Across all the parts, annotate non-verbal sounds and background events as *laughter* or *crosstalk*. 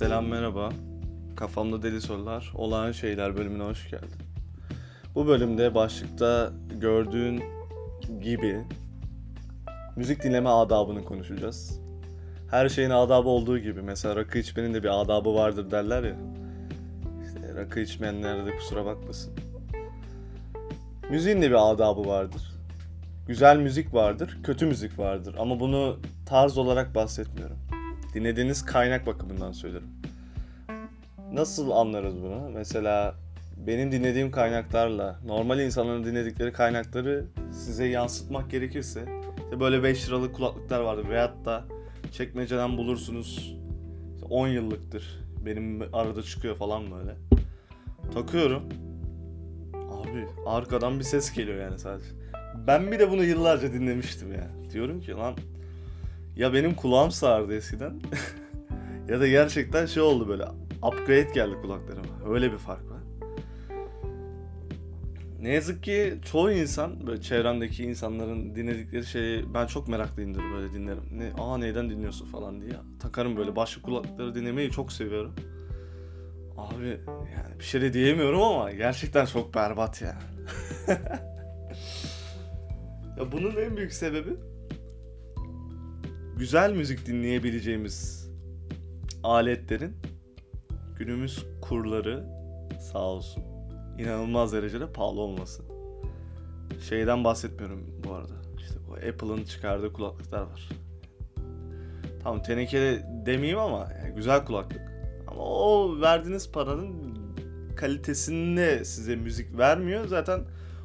Selam merhaba. Kafamda deli sorular, olağan şeyler bölümüne hoş geldin. Bu bölümde başlıkta gördüğün gibi müzik dinleme adabını konuşacağız. Her şeyin adabı olduğu gibi mesela rakı içmenin de bir adabı vardır derler ya. İşte rakı içmeyenler de kusura bakmasın. Müziğin de bir adabı vardır. Güzel müzik vardır, kötü müzik vardır ama bunu tarz olarak bahsetmiyorum. Dinlediğiniz kaynak bakımından söylerim. Nasıl anlarız bunu? Mesela benim dinlediğim kaynaklarla normal insanların dinledikleri kaynakları size yansıtmak gerekirse işte böyle 5 liralık kulaklıklar vardır veyahut da çekmeceden bulursunuz 10 yıllıktır benim arada çıkıyor falan böyle. Takıyorum. Abi arkadan bir ses geliyor yani sadece. Ben bir de bunu yıllarca dinlemiştim ya. Diyorum ki lan ya benim kulağım sağırdı eskiden *laughs* ya da gerçekten şey oldu böyle upgrade geldi kulaklarıma. Öyle bir fark var. Ne yazık ki çoğu insan böyle çevremdeki insanların dinledikleri şeyi ben çok meraklıyımdır böyle dinlerim. Ne, aa neyden dinliyorsun falan diye. Takarım böyle başka kulaklıkları dinlemeyi çok seviyorum. Abi yani bir şey de diyemiyorum ama gerçekten çok berbat ya. *laughs* ya bunun en büyük sebebi güzel müzik dinleyebileceğimiz aletlerin günümüz kurları sağ olsun inanılmaz derecede pahalı olması. Şeyden bahsetmiyorum bu arada. İşte bu Apple'ın çıkardığı kulaklıklar var. Tamam tenekeli demeyeyim ama yani güzel kulaklık. Ama o verdiğiniz paranın kalitesinde size müzik vermiyor. Zaten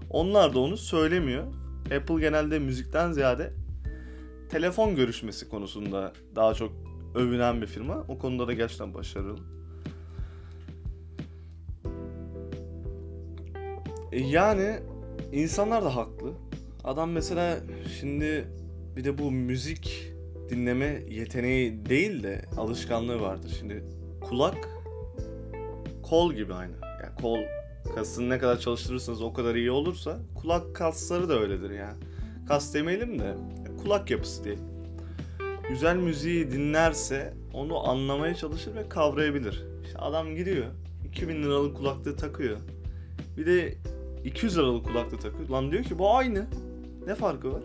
onlar da onu söylemiyor. Apple genelde müzikten ziyade telefon görüşmesi konusunda daha çok övünen bir firma. O konuda da gerçekten başarılı. E yani insanlar da haklı. Adam mesela şimdi bir de bu müzik dinleme yeteneği değil de alışkanlığı vardır. Şimdi kulak kol gibi aynı. Yani kol kasını ne kadar çalıştırırsanız o kadar iyi olursa kulak kasları da öyledir yani. Kas demeyelim de kulak yapısı diye. Güzel müziği dinlerse onu anlamaya çalışır ve kavrayabilir. İşte adam gidiyor 2000 liralık kulaklığı takıyor. Bir de 200 liralık kulaklığı takıyor. Lan diyor ki bu aynı. Ne farkı var?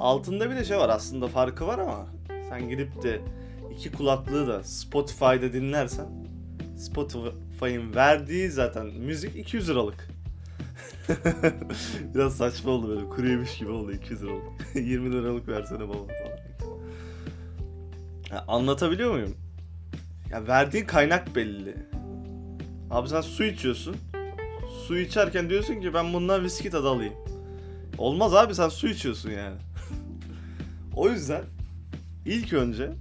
Altında bir de şey var aslında farkı var ama sen gidip de iki kulaklığı da Spotify'da dinlersen Spotify'ın verdiği zaten müzik 200 liralık. *laughs* Biraz saçma oldu böyle kuru yemiş gibi oldu 200 liralık. 20 liralık versene baba falan. Ya, anlatabiliyor muyum? Ya verdiğin kaynak belli. Abi sen su içiyorsun. Su içerken diyorsun ki ben bundan viski tadı alayım. Olmaz abi sen su içiyorsun yani. *laughs* o yüzden ilk önce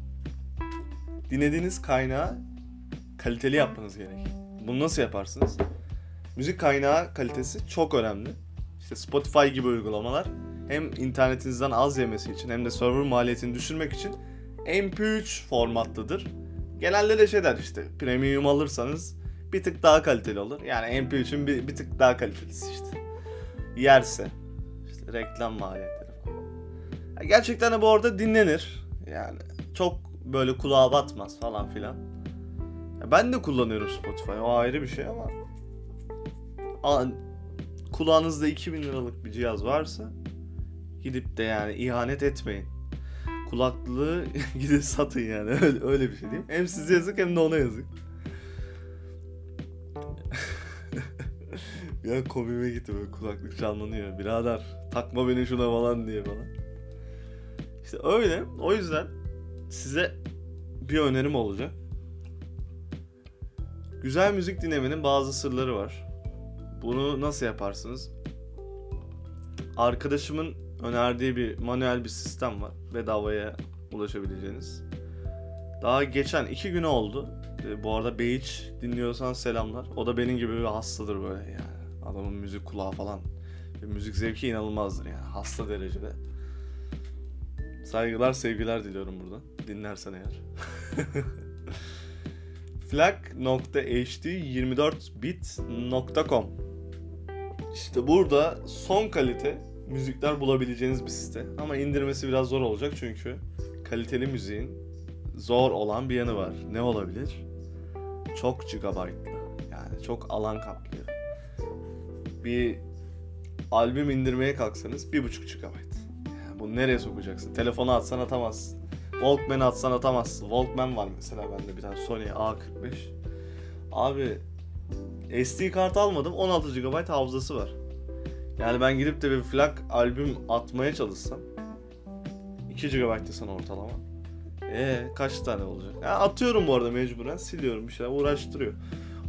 dinlediğiniz kaynağı kaliteli yapmanız gerek. Bunu nasıl yaparsınız? Müzik kaynağı kalitesi çok önemli. İşte Spotify gibi uygulamalar hem internetinizden az yemesi için hem de server maliyetini düşürmek için MP3 formatlıdır. Genelde de şeyler işte premium alırsanız bir tık daha kaliteli olur. Yani MP3'ün bir, bir tık daha kalitelisi işte. Yerse. işte reklam maliyetleri falan. Gerçekten de bu arada dinlenir. Yani çok böyle kulağa batmaz falan filan. Ben de kullanıyorum Spotify. O ayrı bir şey ama kulağınızda 2000 liralık bir cihaz varsa gidip de yani ihanet etmeyin. Kulaklığı *laughs* gidip satın yani. *laughs* Öyle, öyle bir şey diyeyim. Hem size yazık hem de ona yazık. *laughs* ya komime gitti böyle kulaklık canlanıyor. Birader takma beni şuna falan diye falan. İşte öyle. O yüzden size bir önerim olacak. Güzel müzik dinlemenin bazı sırları var. Bunu nasıl yaparsınız? Arkadaşımın önerdiği bir manuel bir sistem var. Bedavaya ulaşabileceğiniz. Daha geçen iki gün oldu. Bu arada Beyiç dinliyorsan selamlar. O da benim gibi bir hastadır böyle yani. Adamın müzik kulağı falan. Ve müzik zevki inanılmazdır yani. Hasta derecede. Saygılar sevgiler diliyorum buradan. Dinlersen eğer. *laughs* flag.hd24bit.com İşte burada son kalite müzikler bulabileceğiniz bir site. Ama indirmesi biraz zor olacak çünkü kaliteli müziğin zor olan bir yanı var. Ne olabilir? çok gigabaytlı. Yani çok alan kaplıyor. Bir albüm indirmeye kalksanız 1.5 GB. Yani bunu nereye sokacaksın? Telefona atsan atamazsın. Walkman'ı atsan atamazsın. Walkman var mesela bende bir tane Sony A45. Abi SD kart almadım 16 GB hafızası var. Yani ben gidip de bir flak albüm atmaya çalışsam 2 GB desen ortalama. Ee kaç tane olacak? Ya atıyorum bu arada mecburen siliyorum bir şeyler uğraştırıyor.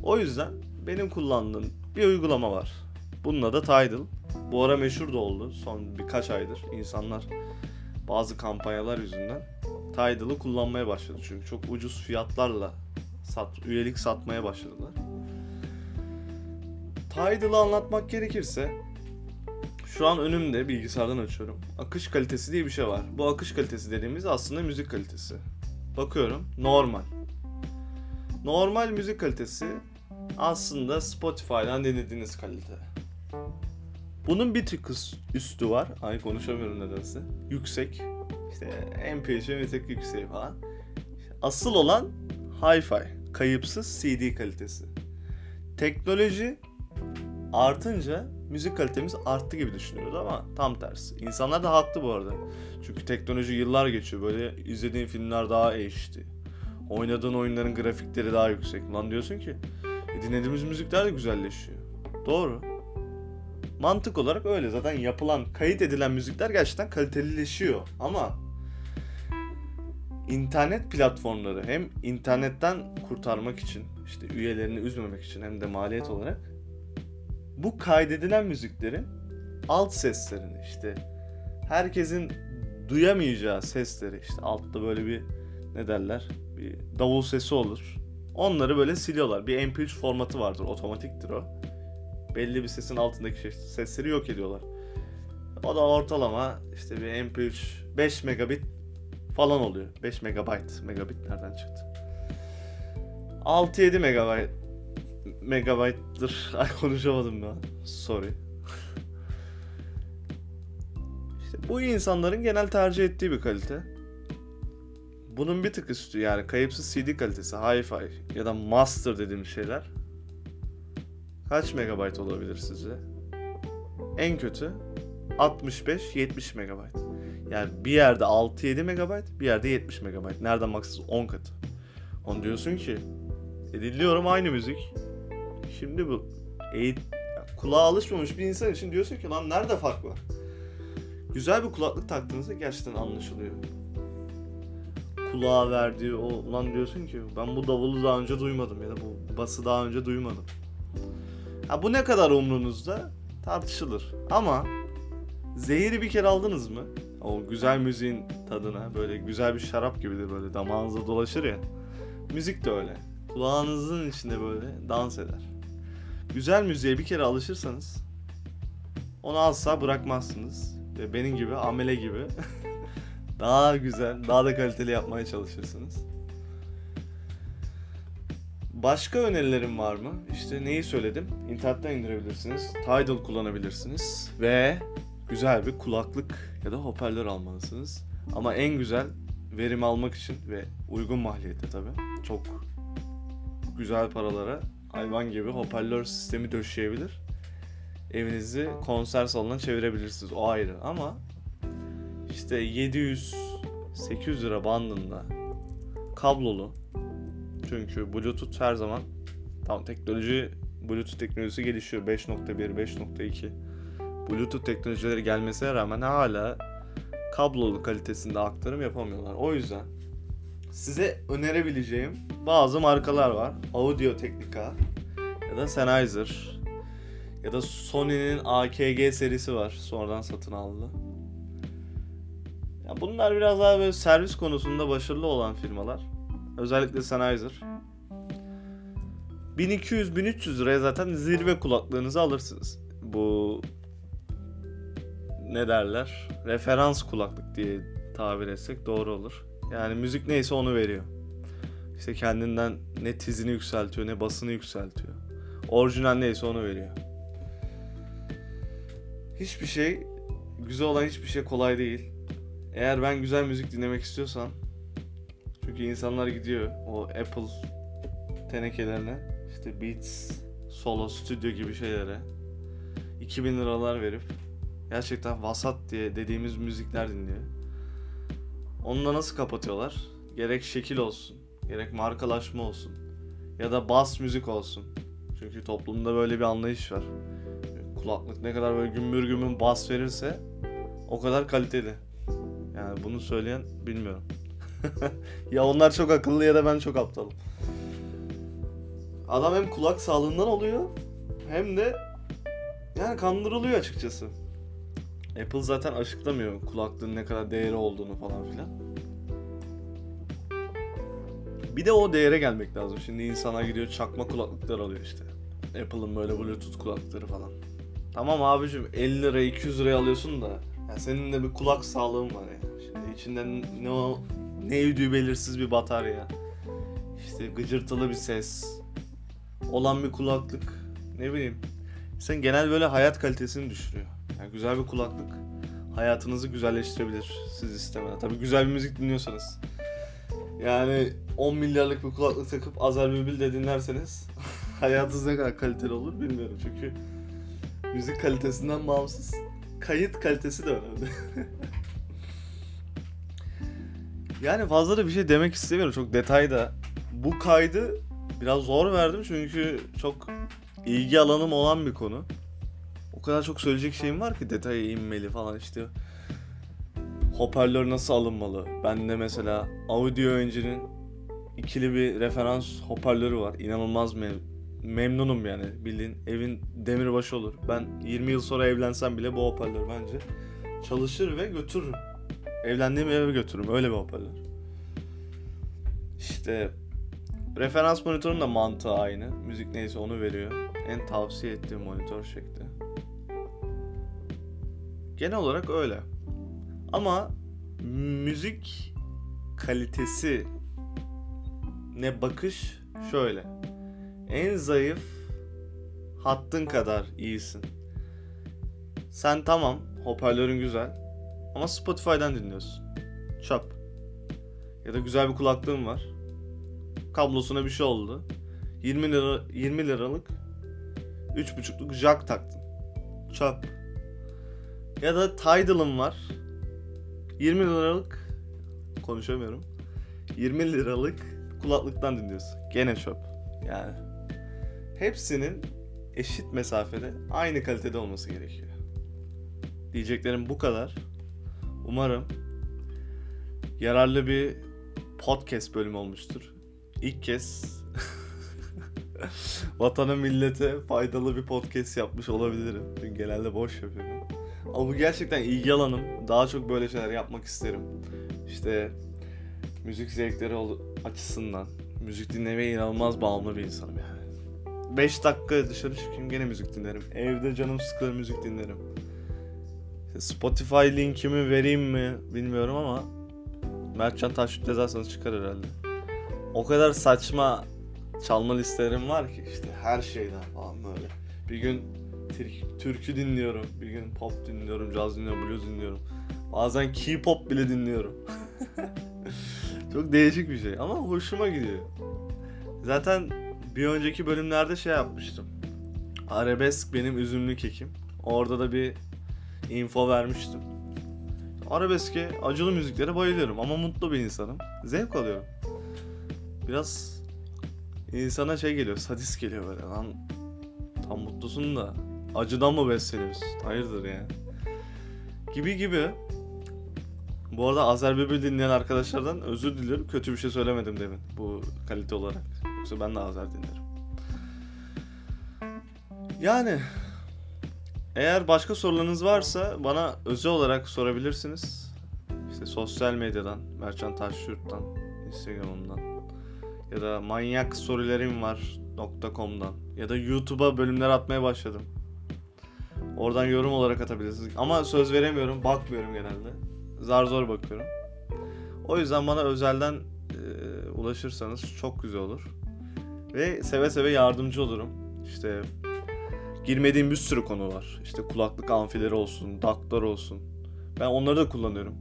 O yüzden benim kullandığım bir uygulama var. Bunun adı Tidal. Bu ara meşhur da oldu son birkaç aydır. insanlar bazı kampanyalar yüzünden Tidal'ı kullanmaya başladı. Çünkü çok ucuz fiyatlarla sat, üyelik satmaya başladılar. Tidal'ı anlatmak gerekirse şu an önümde bilgisayardan açıyorum. Akış kalitesi diye bir şey var. Bu akış kalitesi dediğimiz aslında müzik kalitesi. Bakıyorum normal. Normal müzik kalitesi aslında Spotify'dan dinlediğiniz kalite. Bunun bir tık üstü var. Ay konuşamıyorum nedense. Yüksek. İşte MP3'ün bir tık yükseği falan. Asıl olan Hi-Fi. Kayıpsız CD kalitesi. Teknoloji artınca müzik kalitemiz arttı gibi düşünüyoruz ama tam tersi. İnsanlar da haklı bu arada. Çünkü teknoloji yıllar geçiyor. Böyle izlediğin filmler daha HD. Oynadığın oyunların grafikleri daha yüksek. Lan diyorsun ki e, dinlediğimiz müzikler de güzelleşiyor. Doğru. Mantık olarak öyle. Zaten yapılan, kayıt edilen müzikler gerçekten kalitelileşiyor. Ama internet platformları hem internetten kurtarmak için, işte üyelerini üzmemek için hem de maliyet olarak bu kaydedilen müziklerin alt seslerini işte herkesin duyamayacağı sesleri işte altta böyle bir ne derler bir davul sesi olur. Onları böyle siliyorlar. Bir MP3 formatı vardır. Otomatiktir o. Belli bir sesin altındaki şey, sesleri yok ediyorlar. O da ortalama işte bir MP3 5 megabit falan oluyor. 5 megabayt. Megabit nereden çıktı? 6-7 megabayt megabayttır. *laughs* Ay konuşamadım ben. Sorry. *laughs* İşte bu insanların genel tercih ettiği bir kalite. Bunun bir tık üstü yani kayıpsız CD kalitesi, hi-fi ya da master dediğim şeyler kaç megabayt olabilir sizce? En kötü 65-70 megabayt. Yani bir yerde 6-7 megabayt, bir yerde 70 megabayt. Nereden baksanız 10 katı. Onu diyorsun ki e dinliyorum aynı müzik. Şimdi bu eğit kulağa alışmamış bir insan için diyorsun ki lan nerede fark var? Güzel bir kulaklık taktığınızda gerçekten anlaşılıyor. Kulağa verdiği o ulan diyorsun ki ben bu davulu daha önce duymadım ya da bu bası daha önce duymadım. Ha bu ne kadar umrunuzda tartışılır. Ama zehiri bir kere aldınız mı? O güzel müziğin tadına böyle güzel bir şarap gibidir böyle damağınıza dolaşır ya. Müzik de öyle. Kulağınızın içinde böyle dans eder. Güzel müziğe bir kere alışırsanız onu asla bırakmazsınız. Ve benim gibi, amele gibi *laughs* daha güzel, daha da kaliteli yapmaya çalışırsınız. Başka önerilerim var mı? İşte neyi söyledim? İnternetten indirebilirsiniz. Tidal kullanabilirsiniz. Ve güzel bir kulaklık ya da hoparlör almalısınız. Ama en güzel verim almak için ve uygun maliyette tabi. Çok güzel paralara hayvan gibi hoparlör sistemi döşeyebilir. Evinizi konser salonuna çevirebilirsiniz. O ayrı ama işte 700 800 lira bandında kablolu çünkü Bluetooth her zaman tam teknoloji Bluetooth teknolojisi gelişiyor 5.1 5.2 Bluetooth teknolojileri gelmesine rağmen hala kablolu kalitesinde aktarım yapamıyorlar. O yüzden size önerebileceğim bazı markalar var. Audio Technica ya da Sennheiser ya da Sony'nin AKG serisi var. Sonradan satın aldı. Ya bunlar biraz daha böyle servis konusunda başarılı olan firmalar. Özellikle Sennheiser. 1200-1300 liraya zaten zirve kulaklığınızı alırsınız. Bu ne derler? Referans kulaklık diye tabir etsek doğru olur. Yani müzik neyse onu veriyor. İşte kendinden ne tizini yükseltiyor ne basını yükseltiyor. Orijinal neyse onu veriyor. Hiçbir şey, güzel olan hiçbir şey kolay değil. Eğer ben güzel müzik dinlemek istiyorsam çünkü insanlar gidiyor o Apple tenekelerine işte Beats, Solo, Studio gibi şeylere 2000 liralar verip gerçekten vasat diye dediğimiz müzikler dinliyor. Onunla nasıl kapatıyorlar? Gerek şekil olsun, gerek markalaşma olsun ya da bas müzik olsun. Çünkü toplumda böyle bir anlayış var. Kulaklık ne kadar böyle gümbür gümbür bas verirse o kadar kaliteli. Yani bunu söyleyen bilmiyorum. *laughs* ya onlar çok akıllı ya da ben çok aptalım. Adam hem kulak sağlığından oluyor hem de yani kandırılıyor açıkçası. Apple zaten açıklamıyor kulaklığın ne kadar değeri olduğunu falan filan. Bir de o değere gelmek lazım. Şimdi insanlar gidiyor çakma kulaklıklar alıyor işte. Apple'ın böyle bluetooth kulaklıkları falan. Tamam abicim 50 lira 200 liraya alıyorsun da ya senin de bir kulak sağlığın var ya. Şimdi içinden ne o ne ödüğü belirsiz bir batarya. İşte gıcırtılı bir ses. Olan bir kulaklık. Ne bileyim. Sen genel böyle hayat kalitesini düşürüyor. Yani güzel bir kulaklık hayatınızı güzelleştirebilir siz istemeden. Tabii güzel bir müzik dinliyorsanız. Yani 10 milyarlık bir kulaklık takıp Azer Bülbül de dinlerseniz *laughs* hayatınız ne kadar kaliteli olur bilmiyorum. Çünkü müzik kalitesinden bağımsız kayıt kalitesi de önemli. *laughs* yani fazla da bir şey demek istemiyorum çok detayda. Bu kaydı biraz zor verdim çünkü çok ilgi alanım olan bir konu. O kadar çok söyleyecek şeyim var ki detaya inmeli falan işte. Hoparlör nasıl alınmalı? Bende mesela Audio Engine'in ikili bir referans hoparlörü var. İnanılmaz mem memnunum yani. Bildiğin evin demirbaşı olur. Ben 20 yıl sonra evlensem bile bu hoparlör bence çalışır ve götürürüm. Evlendiğim eve götürürüm. Öyle bir hoparlör. İşte referans monitörün de mantığı aynı. Müzik neyse onu veriyor. En tavsiye ettiğim monitör şekli. Genel olarak öyle. Ama müzik kalitesi ne bakış şöyle. En zayıf hattın kadar iyisin. Sen tamam hoparlörün güzel ama Spotify'dan dinliyorsun. Çöp. Ya da güzel bir kulaklığın var. Kablosuna bir şey oldu. 20 lira 20 liralık 3.5'luk jack taktın. Çöp. Ya da Tidal'ın var. 20 liralık konuşamıyorum. 20 liralık kulaklıktan dinliyorsun. Gene çöp. Yani hepsinin eşit mesafede aynı kalitede olması gerekiyor. Diyeceklerim bu kadar. Umarım yararlı bir podcast bölümü olmuştur. İlk kez *laughs* vatana millete faydalı bir podcast yapmış olabilirim. Çünkü genelde boş yapıyorum. Ama bu gerçekten ilgi alanım. Daha çok böyle şeyler yapmak isterim. İşte müzik zevkleri açısından. Müzik dinlemeye inanılmaz bağımlı bir insanım yani. 5 dakika dışarı çıkayım gene müzik dinlerim. Evde canım sıkılır müzik dinlerim. Spotify linkimi vereyim mi bilmiyorum ama Mertcan Taşlık yazarsanız çıkar herhalde. O kadar saçma çalma listelerim var ki işte her şeyden falan böyle. Bir gün türkü dinliyorum, bir gün pop dinliyorum, caz dinliyorum, blues dinliyorum. Bazen K-pop bile dinliyorum. *laughs* Çok değişik bir şey ama hoşuma gidiyor. Zaten bir önceki bölümlerde şey yapmıştım. Arabesk benim üzümlü kekim. Orada da bir info vermiştim. Arabeske, acılı müziklere bayılıyorum ama mutlu bir insanım. Zevk alıyorum. Biraz insana şey geliyor, sadist geliyor böyle lan. Tam mutlusun da acıdan mı besleniyorsun? Hayırdır yani. Gibi gibi. Bu arada Azer dinleyen arkadaşlardan özür dilerim. Kötü bir şey söylemedim demin bu kalite olarak. Yoksa ben de Azer dinlerim. Yani eğer başka sorularınız varsa bana özel olarak sorabilirsiniz. İşte sosyal medyadan, Merçan Taşyurt'tan, Instagram'dan ya da manyak sorularım var .com'dan ya da YouTube'a bölümler atmaya başladım. Oradan yorum olarak atabilirsiniz. Ama söz veremiyorum, bakmıyorum genelde. Zar zor bakıyorum. O yüzden bana özelden e, ulaşırsanız çok güzel olur. Ve seve seve yardımcı olurum. İşte girmediğim bir sürü konu var. İşte kulaklık amfileri olsun, daklar olsun. Ben onları da kullanıyorum.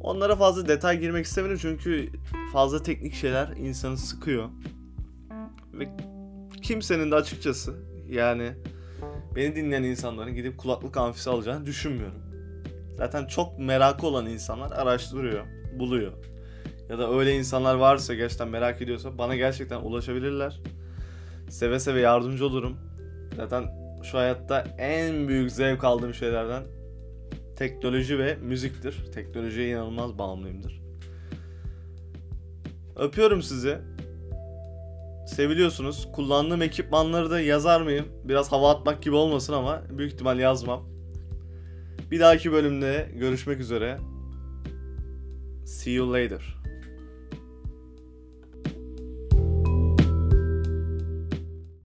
Onlara fazla detay girmek istemiyorum çünkü fazla teknik şeyler insanı sıkıyor. ve kimsenin de açıkçası yani beni dinleyen insanların gidip kulaklık amfisi alacağını düşünmüyorum. Zaten çok merakı olan insanlar araştırıyor, buluyor. Ya da öyle insanlar varsa gerçekten merak ediyorsa bana gerçekten ulaşabilirler. Seve seve yardımcı olurum. Zaten şu hayatta en büyük zevk aldığım şeylerden teknoloji ve müziktir. Teknolojiye inanılmaz bağımlıyımdır. Öpüyorum sizi. Seviliyorsunuz. Kullandığım ekipmanları da yazar mıyım? Biraz hava atmak gibi olmasın ama büyük ihtimal yazmam. Bir dahaki bölümde görüşmek üzere. See you later.